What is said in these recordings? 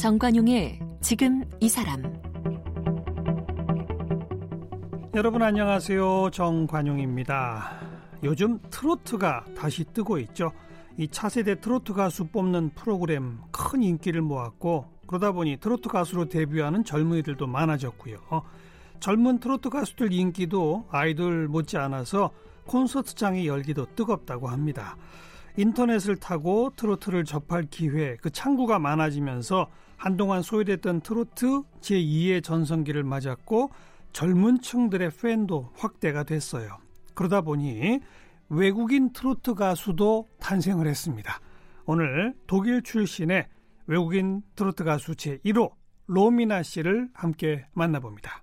정관용의 지금 이 사람 여러분 안녕하세요. 정관용입니다. 요즘 트로트가 다시 뜨고 있죠. 이 차세대 트로트 가수 뽑는 프로그램 큰 인기를 모았고 그러다 보니 트로트 가수로 데뷔하는 젊은이들도 많아졌고요. 젊은 트로트 가수들 인기도 아이돌 못지않아서 콘서트장의 열기도 뜨겁다고 합니다. 인터넷을 타고 트로트를 접할 기회, 그 창구가 많아지면서 한동안 소외됐던 트로트 제2의 전성기를 맞았고 젊은 층들의 팬도 확대가 됐어요. 그러다 보니 외국인 트로트 가수도 탄생을 했습니다. 오늘 독일 출신의 외국인 트로트 가수 제1호 로미나 씨를 함께 만나봅니다.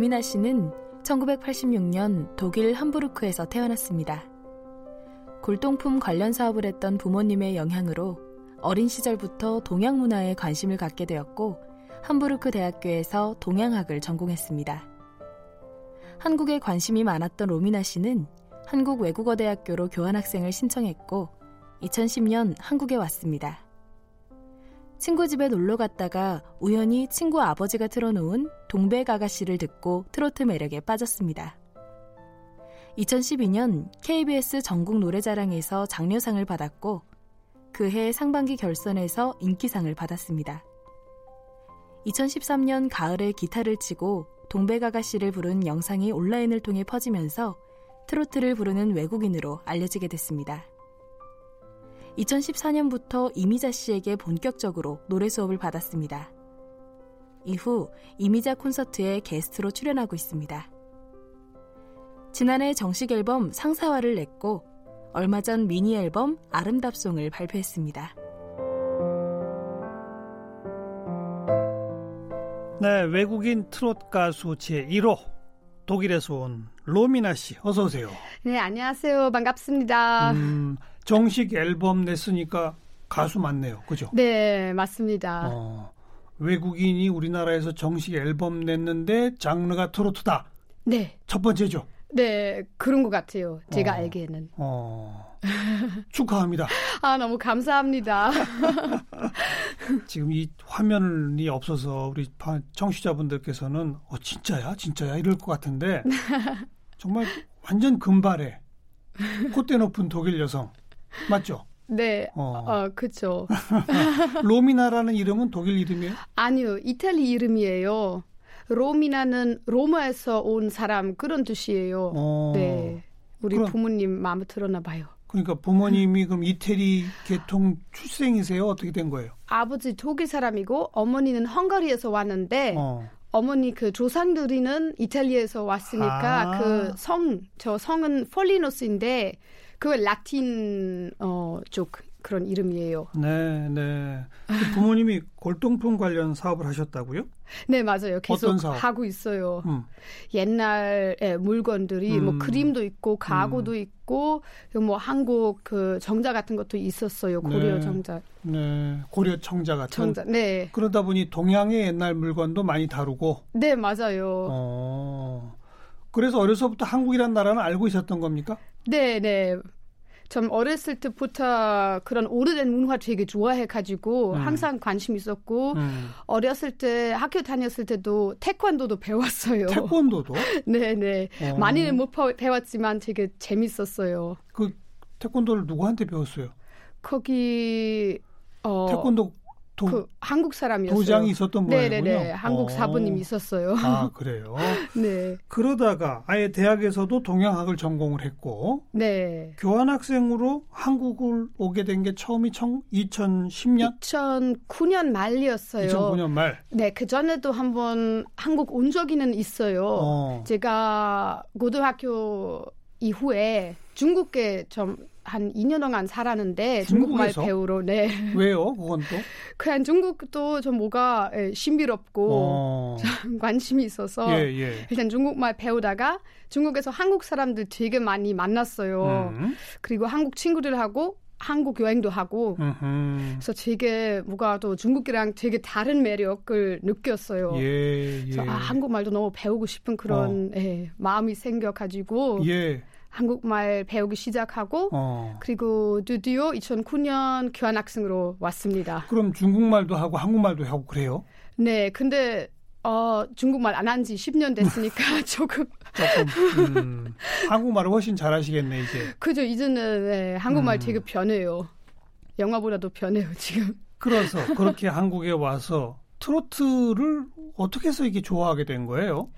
로미나 씨는 1986년 독일 함부르크에서 태어났습니다. 골동품 관련 사업을 했던 부모님의 영향으로 어린 시절부터 동양 문화에 관심을 갖게 되었고 함부르크 대학교에서 동양학을 전공했습니다. 한국에 관심이 많았던 로미나 씨는 한국 외국어 대학교로 교환학생을 신청했고 2010년 한국에 왔습니다. 친구 집에 놀러 갔다가 우연히 친구 아버지가 틀어놓은 동백 아가씨를 듣고 트로트 매력에 빠졌습니다. 2012년 KBS 전국 노래자랑에서 장려상을 받았고 그해 상반기 결선에서 인기상을 받았습니다. 2013년 가을에 기타를 치고 동백아가씨를 부른 영상이 온라인을 통해 퍼지면서 트로트를 부르는 외국인으로 알려지게 됐습니다. 2014년부터 이미자 씨에게 본격적으로 노래 수업을 받았습니다. 이후 이미자 콘서트에 게스트로 출연하고 있습니다. 지난해 정식 앨범 상사화를 냈고 얼마 전 미니 앨범 아름답송을 발표했습니다. 네, 외국인 트롯 가수 제1호 독일에서 온 로미나 씨 어서 오세요. 네, 안녕하세요. 반갑습니다. 음, 정식 앨범 냈으니까 가수 맞네요. 그죠? 네, 맞습니다. 어, 외국인이 우리나라에서 정식 앨범 냈는데 장르가 트로트다. 네. 첫 번째죠. 네, 그런 것 같아요. 제가 어, 알기에는. 어, 축하합니다. 아, 너무 감사합니다. 지금 이 화면이 없어서 우리 청취자분들께서는 어, 진짜야? 진짜야? 이럴 것 같은데 정말 완전 금발에 콧대 높은 독일 여성. 맞죠? 네, 어, 어 그쵸. 로미나라는 이름은 독일 이름이에요? 아니요, 이탈리 이름이에요. 로미나는 로마에서 온 사람 그런 뜻이에요. 어. 네. 우리 그럼, 부모님 마음에 들었나 봐요. 그러니까 부모님이 그럼 이태리 계통 출생이세요? 어떻게 된 거예요? 아버지 독일 사람이고 어머니는 헝가리에서 왔는데 어. 어머니 그 조상들이는 이탈리아에서 왔으니까 아. 그 성 저 성은 폴리노스인데 그 라틴 어 쪽 그런 이름이에요. 네, 네. 그 부모님이 골동품 관련 사업을 하셨다고요? 네, 맞아요. 계속 하고 있어요. 음. 옛날의 물건들이 뭐 음. 뭐 그림도 있고 가구도 음. 있고 뭐 한국 그 정자 같은 것도 있었어요. 고려 네. 정자. 네, 고려 청자 같은. 청자. 네. 그러다 보니 동양의 옛날 물건도 많이 다루고. 네, 맞아요. 어. 그래서 어려서부터 한국이란 나라는 알고 있었던 겁니까? 네, 네. 좀 어렸을 때부터 그런 오래된 문화 되게 좋아해가지고 음. 항상 관심 있었고 음. 어렸을 때 학교 다녔을 때도 태권도도 배웠어요. 태권도도? 네네 어. 많이는 못 배웠지만 되게 재밌었어요. 그 태권도를 누구한테 배웠어요? 거기 어, 태권도 도, 그 한국 사람이었어요. 도장이 있었던 모양이군요. 네네네. 한국 어. 사부님 있었어요. 아 그래요. 네. 그러다가 아예 대학에서도 동양학을 전공을 했고, 네. 교환학생으로 한국을 오게 된 게 처음이 2010년? 2009년 말이었어요. 2009년 말. 네, 그 전에도 한번 한국 온 적이는 있어요. 어. 제가 고등학교 이후에 중국에 좀한 2년 동안 살았는데 중국말 배우러 네. 왜요? 그건 또? 그냥 중국도 좀 뭐가 예, 신비롭고 어. 관심이 있어서 예, 예. 일단 중국말 배우다가 중국에서 한국 사람들 되게 많이 만났어요. 음. 그리고 한국 친구들하고 한국 여행도 하고 음흠. 그래서 되게 뭐가 또 중국이랑 되게 다른 매력을 느꼈어요. 예, 예. 그래서 아, 한국말도 너무 배우고 싶은 그런 예, 마음이 생겨가지고 예. 한국말 배우기 시작하고 어. 그리고 드디어 2009년 교환학생으로 왔습니다. 그럼 중국말도 하고 한국말도 하고 그래요? 네, 근데 어, 중국말 안 한 지 10년 됐으니까 조금 조금 음, 한국말을 훨씬 잘하시겠네 이제. 그죠 이제는 네, 한국말 음. 되게 변해요. 영화보다도 변해요 지금. 그래서 그렇게 한국에 와서 트로트를 어떻게 해서 이게 좋아하게 된 거예요?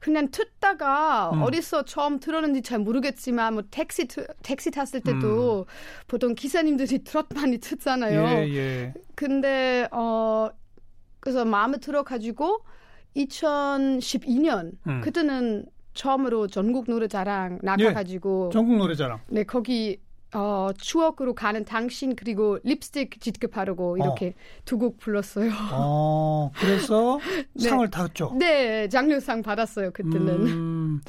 그냥 듣다가 음. 어디서 처음 들었는지 잘 모르겠지만 뭐 택시 트- 택시 탔을 때도 보통 기사님들이 트로트 많이 듣잖아요. 음. 예, 예. 근데 어 그래서 마음에 들어 가지고 2012년 음. 그때는 처음으로 전국 노래자랑 나가가지고 전국 노래자랑. 네 거기 어 추억으로 가는 당신 그리고 립스틱 짙게 바르고 이렇게 두곡 불렀어요. 어, 그래서 네. 상을 탔죠. 네 장려상 받았어요 그때는. 음,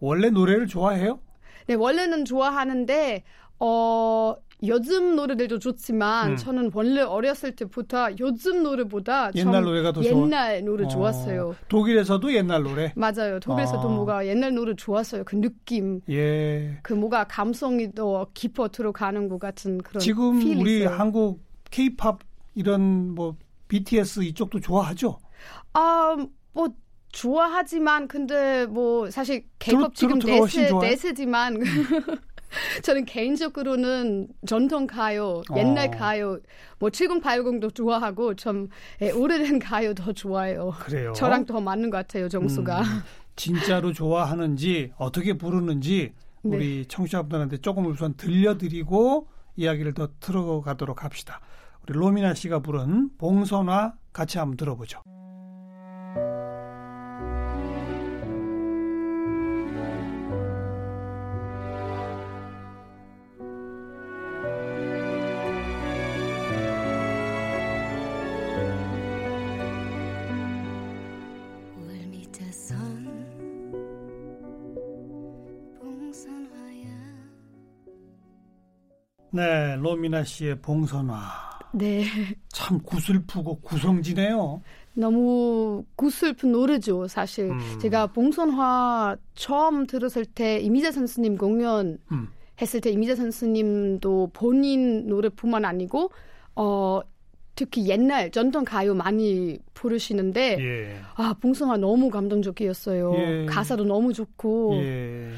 원래 노래를 좋아해요? 네 원래는 좋아하는데 어 요즘 노래들도 좋지만 음. 저는 원래 어렸을 때부터 요즘 노래보다 옛날 좀 노래가 더 좋아. 옛날 노래 어, 좋았어요. 독일에서도 옛날 노래. 맞아요. 독일에서도 어. 뭐가 옛날 노래 좋았어요. 그 느낌, 예. 그 뭐가 감성이 더 깊어 들어가는 것 같은 그런 지금 우리 있어요. 한국 케이팝 이런 뭐 BTS 이쪽도 좋아하죠? 아, 뭐 좋아하지만 근데 뭐 사실 K-pop 지금 대세 좋아요? 대세지만 저는 개인적으로는 전통 가요, 옛날 어. 가요, 뭐 7080도 좋아하고 좀 예, 오래된 가요 더 좋아해요. 그래요. 저랑 더 맞는 것 같아요, 정수가. 음, 진짜로 좋아하는지 어떻게 부르는지 네. 우리 청취자분들한테 조금 우선 들려드리고 이야기를 더 들어가도록 합시다. 우리 로미나 씨가 부른 봉선화 같이 한번 들어보죠. 로미나 씨의 봉선화. 네, 참 구슬프고 구성지네요. 너무 구슬픈 노래죠, 사실. 음. 제가 봉선화 처음 들었을 때 이미자 선수님 공연 음. 했을 때 이미자 선수님도 본인 노래뿐만 아니고 어 특히 옛날 전통 가요 많이 부르시는데 예. 아 봉선화 너무 감동적이었어요. 예. 가사도 너무 좋고 예.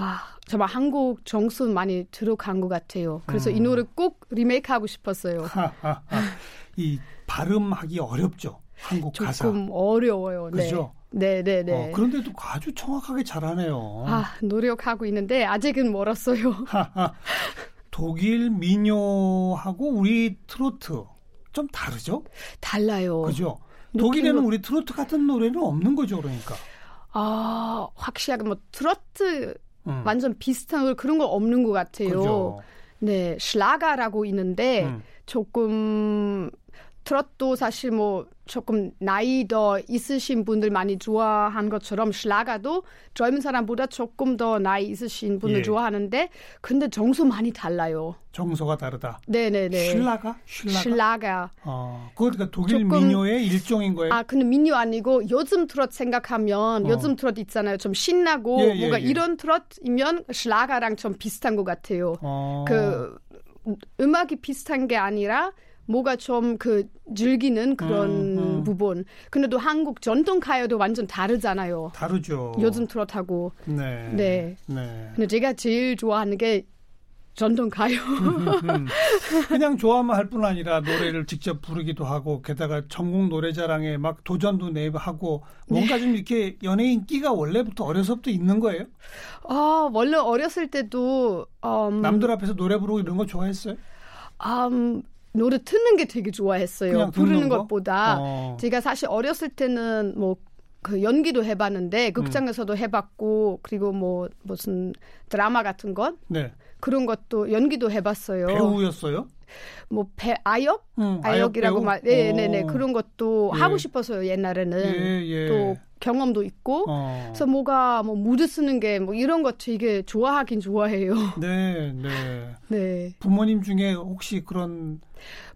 아 정말 한국 정수 많이 들어간 것 같아요. 그래서 이 음. 노래 꼭 리메이크하고 싶었어요. 하 하 하. 이 발음하기 어렵죠. 한국 가사. 조금 어려워요. 네. 그죠? 네, 네, 네. 어, 그런데도 아주 정확하게 잘하네요. 아 노력하고 있는데 아직은 멀었어요. 독일 민요하고 우리 트로트 좀 다르죠? 달라요. 그죠? 독일에는 우리 트로트 같은 노래는 없는 거죠, 그러니까. 아 확실하게 뭐 트로트 음. 완전 비슷한 거 그런 거 없는 것 같아요. 그죠? 네, шл라가라고 있는데 음. 조금 트로트도 사실 뭐 조금 나이 더 있으신 분들 많이 좋아한 것처럼 шл라가도 젊은 사람보다 조금 더 나이 있으신 분들 예. 좋아하는데 근데 정서 많이 달라요. 정서가 다르다. 네네네. 슐라가? 슐라가? 슐라가. 어, 그러니까 독일 조금- 민요의 일종인 거예요. 아, 근데 민요 아니고 요즘 트롯 생각하면 어. 요즘 트롯 있잖아요. 좀 신나고 예, 예, 뭔가 예. 이런 트롯이면 슐라가랑 좀 비슷한 것 같아요. 어. 그 음악이 비슷한 게 아니라 뭐가 좀 그 즐기는 그런 음, 음. 부분. 근데 또 한국 전통 가요도 완전 다르잖아요. 다르죠. 요즘 트롯하고. 네. 네. 네. 근데 제가 제일 좋아하는 게 전통 가요. 음. 그냥 좋아만 할 뿐 아니라 노래를 직접 부르기도 하고 게다가 전국 노래자랑에 막 도전도 내하고 뭔가 네. 좀 이렇게 연예인 끼가 원래부터 어려서부터 있는 거예요? 아, 원래 어렸을 때도 음, 남들 앞에서 노래 부르고 이런 거 좋아했어요? 음, 노래 듣는 게 되게 좋아했어요. 부르는 거? 것보다. 어. 제가 사실 어렸을 때는 뭐 그 연기도 해봤는데 극장에서도 해봤고 그리고 뭐 무슨 드라마 같은 것 네. 그런 것도 연기도 해봤어요. 배우였어요? 뭐 배, 아역? 음, 아역이라고 말, 네, 네, 네. 그런 것도 예. 하고 싶었어요, 옛날에는. 예, 예. 또 경험도 있고. 어. 그래서 뭐가 뭐 무드 쓰는 게 뭐 이런 것 되게 좋아하긴 좋아해요. 네, 네. 네. 부모님 중에 혹시 그런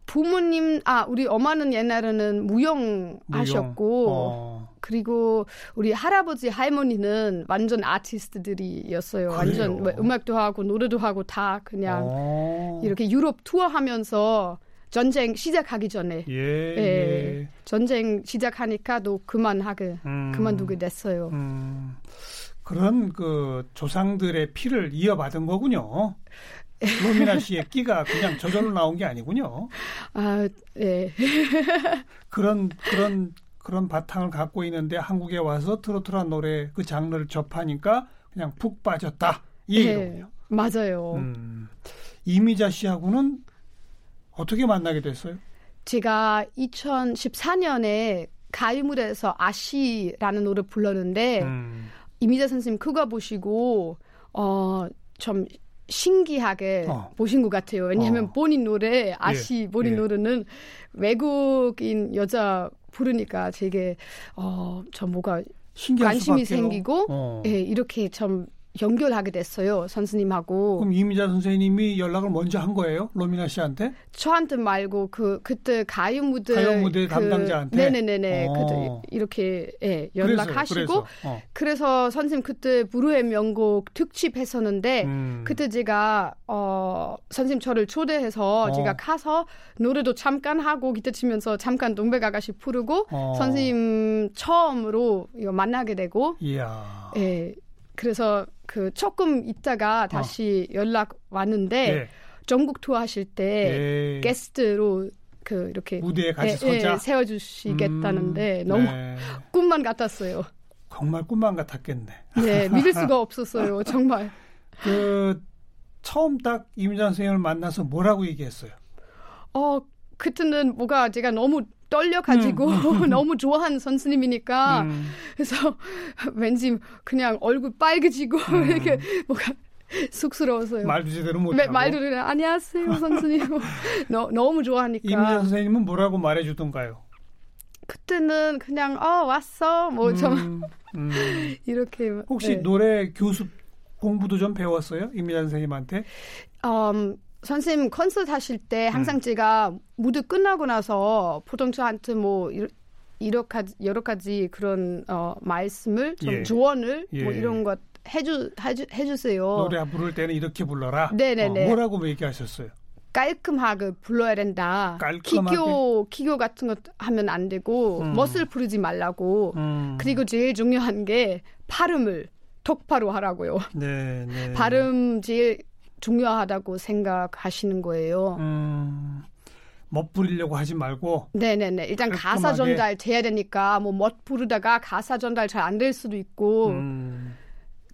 부모님, 아, 우리 엄마는 옛날에는 무용, 무용. 하셨고, 어. 그리고 우리 할아버지 할머니는 완전 아티스트들이었어요. 그래요? 완전 뭐 음악도 하고 노래도 하고 다 그냥 어. 이렇게 유럽 투어하면서 전쟁 시작하기 전에 예, 예. 예. 전쟁 시작하니까 또 그만하게 음. 그만두게 됐어요. 음. 그런 그 조상들의 피를 이어받은 거군요. 로미나 씨의 끼가 그냥 저절로 나온 게 아니군요. 아, 예. 그런 그런 그런 바탕을 갖고 있는데 한국에 와서 트로트란 노래 그 장르를 접하니까 그냥 푹 빠졌다 이 네, 얘기군요. 맞아요. 음, 이미자 씨하고는 어떻게 만나게 됐어요? 제가 2014년에 가요무대에서 아시라는 노래 불렀는데 음. 이미자 선생님 그거 보시고 어좀 신기하게 어. 보신 것 같아요. 왜냐하면 어. 본인 노래 아시 예. 본인 예. 노래는 외국인 여자 부르니까 되게 어저 뭐가 관심이 생기고 어. 예 이렇게 좀 연결하게 됐어요 선생님하고. 그럼 이미자 선생님이 연락을 먼저 한 거예요, 로미나 씨한테? 저한테 말고 그 그때 가요 무대 가요 무대 그, 담당자한테. 네네네네. 어. 그때 이렇게 예, 연락하시고 그래서, 어. 그래서 선생님 그때 부르의 명곡 특집 했었는데 음. 그때 제가 어 선생님 저를 초대해서 어. 제가 가서 노래도 잠깐 하고 기타 치면서 잠깐 동백 아가씨 부르고 어. 선생님 처음으로 이거 만나게 되고. 이야. 예. 그래서 그 조금 있다가 다시 어. 연락 왔는데 예. 전국 투어 하실 때 예. 게스트로 그 이렇게 무대에 같이 예, 서자 예, 세워주시겠다는데 음, 너무 네. 꿈만 같았어요. 정말 꿈만 같았겠네. 네, 믿을 수가 없었어요. 정말. 그 처음 딱 이민자 선생님을 만나서 뭐라고 얘기했어요? 어 그때는 뭐가 제가 너무 떨려가지고 음, 음, 음. 너무 좋아하는 선수님이니까 음. 그래서 왠지 그냥 얼굴 빨개지고 음. 이렇게 뭐가 쑥스러웠어요. 말도 제대로 못하고. 말도 그냥 안녕하세요 선수님. 너, 너무 좋아하니까. 이민자 선생님은 뭐라고 말해주던가요? 그때는 그냥 어 왔어 뭐좀 음, 이렇게 혹시 네. 노래 교습 공부도 좀 배웠어요 이민자 선생님한테? 음, 선생님 콘서트 하실 때 항상 음. 제가 무드 끝나고 나서 보통 저한테 뭐 여러 가지 여러 가지 그런 어 말씀을 좀 예. 조언을 뭐 예. 뭐 이런 것 해주, 해주 해주세요. 노래 부를 때는 이렇게 불러라. 네네네. 어, 뭐라고 얘기하셨어요? 깔끔하게 불러야 된다. 깔끔하게? 기교 기교 같은 것 하면 안 되고 음. 멋을 부르지 말라고. 음. 그리고 제일 중요한 게 발음을 똑바로 하라고요. 네, 네. 발음 제일 중요하다고 생각하시는 거예요. 음, 멋 부리려고 하지 말고. 네네네. 일단 깔끔하게. 가사 전달 돼야 되니까 뭐 멋 부르다가 가사 전달 잘 안 될 수도 있고. 음.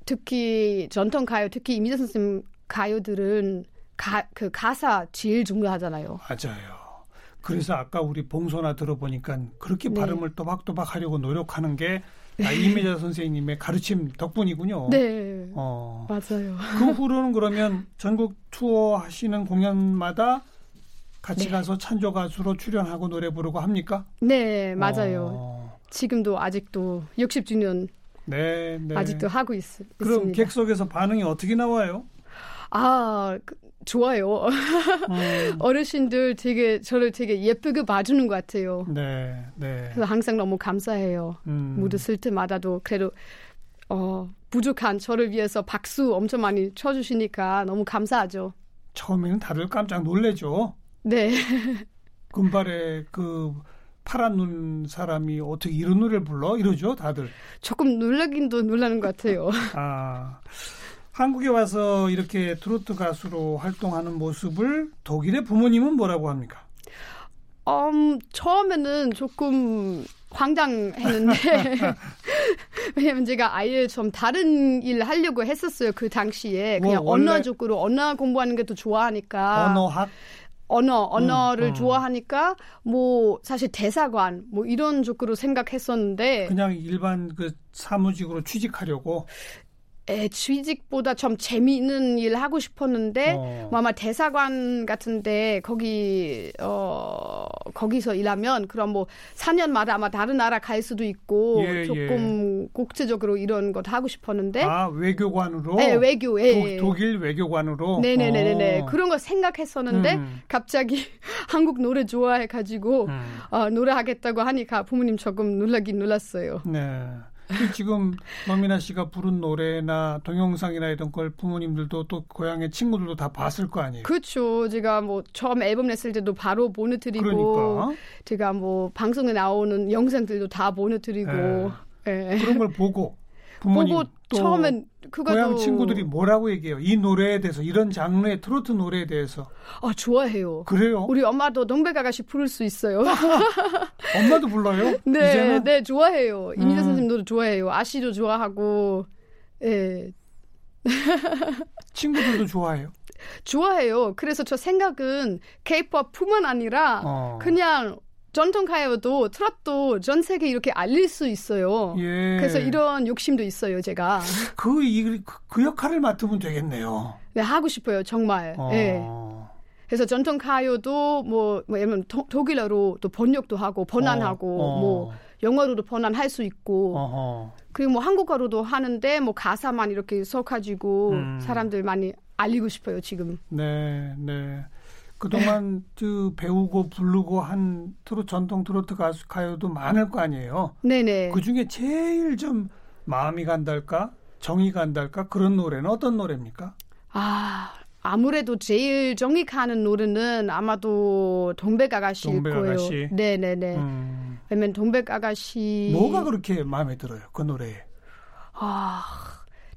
특히 전통 가요, 특히 이미자 선생님 가요들은 가, 그 가사 제일 중요하잖아요. 맞아요. 그래서 아까 우리 봉소나 들어보니까 그렇게 네. 발음을 또박또박 하려고 노력하는 게 아, 이미자 선생님의 가르침 덕분이군요. 네. 어. 맞아요. 그 후로는 그러면 전국 투어 하시는 공연마다 같이 네. 가서 찬조 가수로 출연하고 노래 부르고 합니까? 네, 맞아요. 어. 지금도 아직도 60주년 네, 네. 아직도 하고 있, 그럼 있습니다. 객석에서 반응이 어떻게 나와요? 아, 그, 좋아요. 음. 어르신들 되게 저를 되게 예쁘게 봐주는 것 같아요. 네, 네. 그래서 항상 너무 감사해요. 음. 무드 쓸 때마다도 그래도 어, 부족한 저를 위해서 박수 엄청 많이 쳐주시니까 너무 감사하죠. 처음에는 다들 깜짝 놀래죠. 네. 금발의 그 파란 눈 사람이 어떻게 이런 노래를 불러? 이러죠, 다들. 조금 놀라긴도 놀라는 것 같아요. 아. 한국에 와서 이렇게 트로트 가수로 활동하는 모습을 독일의 부모님은 뭐라고 합니까? 음, 처음에는 조금 황당했는데 왜냐면 제가 아예 좀 다른 일 하려고 했었어요 그 당시에 뭐 그냥 뭐, 언어적으로 언어 공부하는 게더 좋아하니까 언어학 언어, 언어를 음, 음. 좋아하니까 뭐 사실 대사관 뭐 이런 쪽으로 생각했었는데 그냥 일반 그 사무직으로 취직하려고 에, 취직보다 좀 재미있는 일 하고 싶었는데 어. 뭐 아마 대사관 같은데 거기 어 거기서 일하면 그럼 뭐 4년마다 아마 다른 나라 갈 수도 있고 예, 조금 예. 국제적으로 이런 것 하고 싶었는데 아 외교관으로 네 외교 예. 도, 독일 외교관으로 네네네네 어. 그런 거 생각했었는데 음. 갑자기 한국 노래 좋아해 가지고 음. 어, 노래하겠다고 하니까 부모님 조금 놀라긴 놀랐어요. 네. 그 지금 노미나 씨가 부른 노래나 동영상이나 이런 걸 부모님들도 또 고향의 친구들도 다 봤을 거 아니에요. 그렇죠. 제가 뭐 처음 앨범 냈을 때도 바로 보내드리고 그러니까. 제가 뭐 방송에 나오는 영상들도 다 보내드리고 네. 네. 그런 걸 보고 보고 처음엔 그거 고향 친구들이 뭐라고 얘기해요? 이 노래에 대해서 이런 장르의 트로트 노래에 대해서. 아 좋아해요. 그래요? 우리 엄마도 동백 아가씨 부를 수 있어요. 엄마도 불러요? 네, 이제는? 네 좋아해요. 이민재 음. 선생님도 좋아해요. 아씨도 좋아하고, 예. 친구들도 좋아해요. 좋아해요. 그래서 저 생각은 K-팝뿐만 아니라 어. 그냥 전통 가요도 트롯도 전 세계 이렇게 알릴 수 있어요. 예. 그래서 이런 욕심도 있어요, 제가. 그, 이, 그 역할을 맡으면 되겠네요. 네, 하고 싶어요, 정말. 어. 네. 그래서 전통 가요도 뭐, 뭐 예를 들면 독일어로 또 번역도 하고 번안하고 어. 어. 뭐 영어로도 번안할 수 있고 어허. 그리고 뭐 한국어로도 하는데 뭐 가사만 이렇게 써가지고 음. 사람들 많이 알리고 싶어요 지금. 네, 네. 그동안 그 배우고 부르고 한 트로 전통 트로트 가수 가요도 많을 거 아니에요. 네네. 그 중에 제일 좀 마음이 간달까 정이 간달까 그런 노래는 어떤 노래입니까? 아 아무래도 제일 정이 가는 노래는 아마도 동백 아가씨일 동백 거예요. 아가씨. 네네네. 음. 왜냐면 동백 아가씨 뭐가 그렇게 마음에 들어요 그 노래에? 아,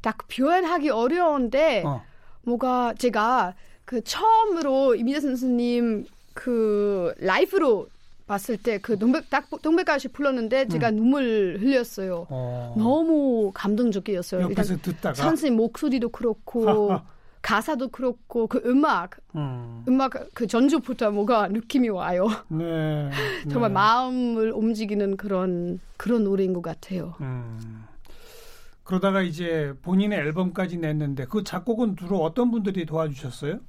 딱 표현하기 어려운데 어. 뭐가 제가 그 처음으로 이민재 선수님 그 라이브로 봤을 때 그 동백 딱 동백아씨 불렀는데 제가 음. 눈물 흘렸어요. 어. 너무 감동적이었어요. 옆에서 듣다가 선생님 목소리도 그렇고 가사도 그렇고 그 음악 음. 악그 전주부터 뭐가 느낌이 와요. 네, 정말 네. 마음을 움직이는 그런 그런 노래인 것 같아요. 음. 그러다가 이제 본인의 앨범까지 냈는데 그 작곡은 주로 어떤 분들이 도와주셨어요?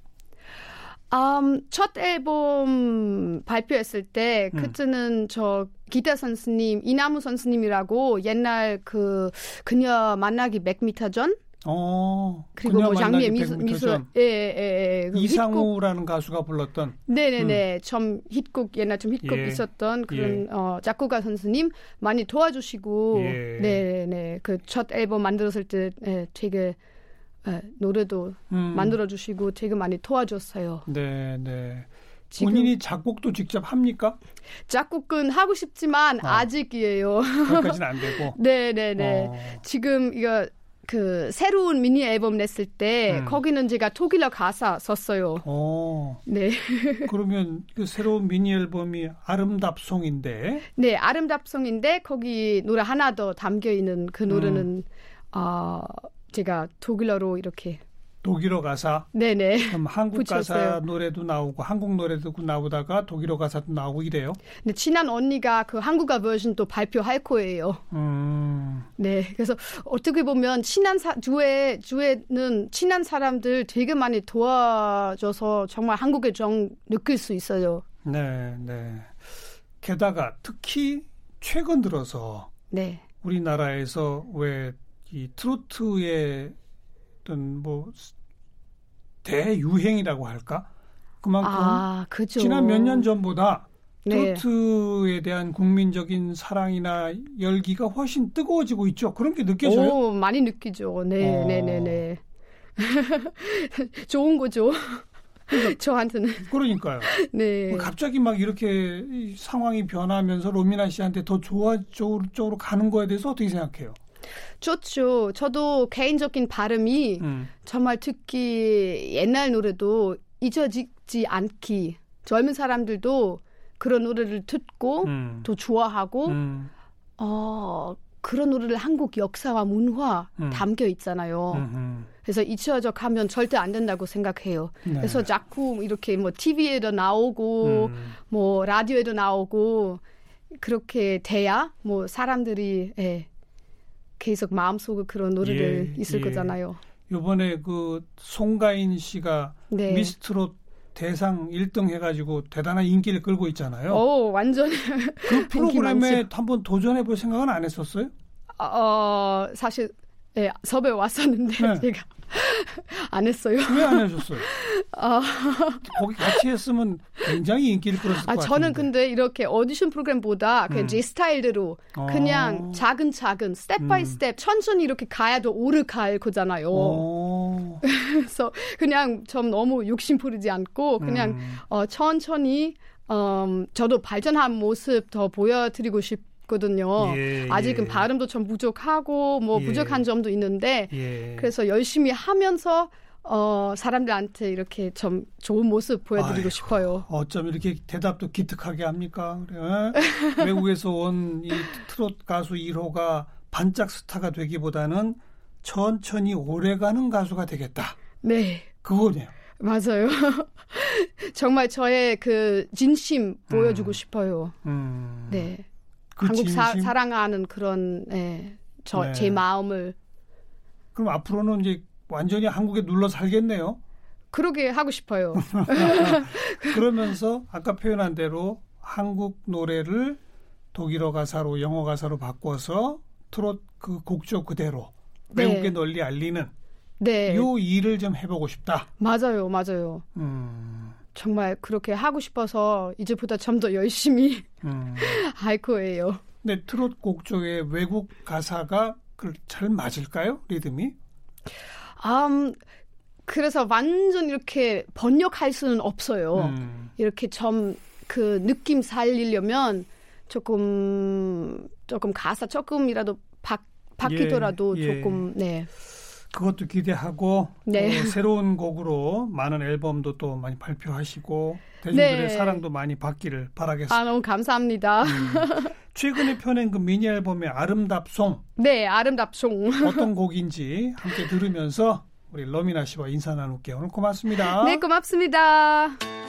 Um, 첫 앨범 발표했을 때 음. 그때는 저 기타 선수님 이나무 선수님이라고 옛날 그 그녀 만나기 100m 전 어, 그리고 뭐 장미의 미소, 미소 예, 예, 예. 그 이상우라는 히트곡, 가수가 불렀던 네네네 음. 좀 히트곡 옛날 좀 히트곡 예. 있었던 그런 예. 어, 작곡가 선수님 많이 도와주시고 예. 네네 그 첫 앨범 만들었을 때 예, 되게 네, 노래도 음. 만들어 주시고 되게 많이 도와줬어요. 네, 네. 본인이 작곡도 직접 합니까? 작곡은 하고 싶지만 어. 아직이에요. 거기까지는 안 되고. 네, 네, 네. 어. 지금 이거 그 새로운 미니 앨범 냈을 때 음. 거기는 제가 독일어 가사 썼어요. 어. 네. 그러면 그 새로운 미니 앨범이 아름답송인데. 네, 아름답송인데 거기 노래 하나 더 담겨 있는 그 노래는 음. 어 제가 독일어로 이렇게 독일어 가사. 네네. 그럼 한국 붙였어요. 가사 노래도 나오고 한국 노래도 나오다가 독일어 가사도 나오고 이래요. 네, 친한 언니가 그 한국어 버전 또 발표할 거예요. 음. 네, 그래서 어떻게 보면 친한 사, 주에 주에는 친한 사람들 되게 많이 도와줘서 정말 한국의 정 느낄 수 있어요. 네, 네. 게다가 특히 최근 들어서 네. 우리나라에서 왜 이 트로트의 어떤 뭐 대유행이라고 할까? 그만큼 아, 지난 몇 년 전보다 네. 트로트에 대한 국민적인 사랑이나 열기가 훨씬 뜨거워지고 있죠. 그런 게 느껴져요? 오, 많이 느끼죠. 네, 어. 네, 네, 네. 좋은 거죠. 그러니까, 저한테는. 그러니까요. 네. 뭐 갑자기 막 이렇게 상황이 변하면서 로미나 씨한테 더 좋아 쪽으로 가는 거에 대해서 어떻게 생각해요? 좋죠. 저도 개인적인 발음이 음. 정말 특히 옛날 노래도 잊어지지 않기. 젊은 사람들도 그런 노래를 듣고 음. 더 좋아하고 음. 어 그런 노래를 한국 역사와 문화 음. 담겨 있잖아요. 음흠. 그래서 잊혀져 가면 절대 안 된다고 생각해요. 네. 그래서 자꾸 이렇게 뭐 TV에도 나오고 음. 뭐 라디오에도 나오고 그렇게 돼야 뭐 사람들이 예, 계속 마음속에 그런 노래를 예, 있을 예. 거잖아요. 요번에 그 송가인 씨가 네. 미스트롯 대상 1등 해가지고 대단한 인기를 끌고 있잖아요. 오, 완전. 그 프로그램에 한번 도전해 볼 생각은 안 했었어요? 어, 사실, 예, 섭외 왔었는데, 네. 제가 안 했어요. 왜 안 하셨어요? 아. 거기 같이 했으면 굉장히 인기를 끌었을 아, 것 같아요. 저는 근데 이렇게 오디션 프로그램보다 음. 제 스타일대로 어. 그냥 차근차근 step by 음. 스텝 천천히 이렇게 가야 더 오래 갈 거잖아요. 어. 그래서 그냥 좀 너무 욕심 부리지 않고 그냥 음. 어, 천천히 음, 저도 발전한 모습 더 보여드리고 싶 거든요. 예, 아직은 예. 발음도 좀 부족하고 뭐 예. 부족한 점도 있는데 예. 그래서 열심히 하면서 어, 사람들한테 이렇게 좀 좋은 모습 보여드리고 아이고, 싶어요. 어쩜 이렇게 대답도 기특하게 합니까? 그래? 외국에서 온 이 트롯 가수 1호가 반짝 스타가 되기보다는 천천히 오래가는 가수가 되겠다. 네. 그거네요. 맞아요. 정말 저의 그 진심 보여주고 음. 싶어요. 음. 네. 그 한국 사, 사랑하는 그런 예, 저제 네. 마음을 그럼 앞으로는 이제 완전히 한국에 눌러 살겠네요. 그러게 하고 싶어요. 그러면서 아까 표현한 대로 한국 노래를 독일어 가사로 영어 가사로 바꿔서 트롯 그 곡조 그대로 네. 외국에 널리 알리는 네. 요 일을 좀 해보고 싶다. 맞아요, 맞아요. 음. 정말 그렇게 하고 싶어서 이제부터 좀더 열심히 음. 할 거예요. 네, 트롯 곡 쪽에 외국 가사가 잘 맞을까요? 리듬이? 음, 그래서 완전 이렇게 번역할 수는 없어요. 음. 이렇게 좀 그 느낌 살리려면 조금 조금 가사 조금이라도 바, 바뀌더라도 예, 예. 조금 네. 그것도 기대하고 네. 어, 새로운 곡으로 많은 앨범도 또 많이 발표하시고 대중들의 네. 사랑도 많이 받기를 바라겠습니다. 아, 너무 감사합니다. 음. 최근에 펴낸 그 미니 앨범의 아름답송. 네, 아름답송. 어떤 곡인지 함께 들으면서 우리 러미나 씨와 인사 나눌게요. 오늘 고맙습니다. 네, 고맙습니다.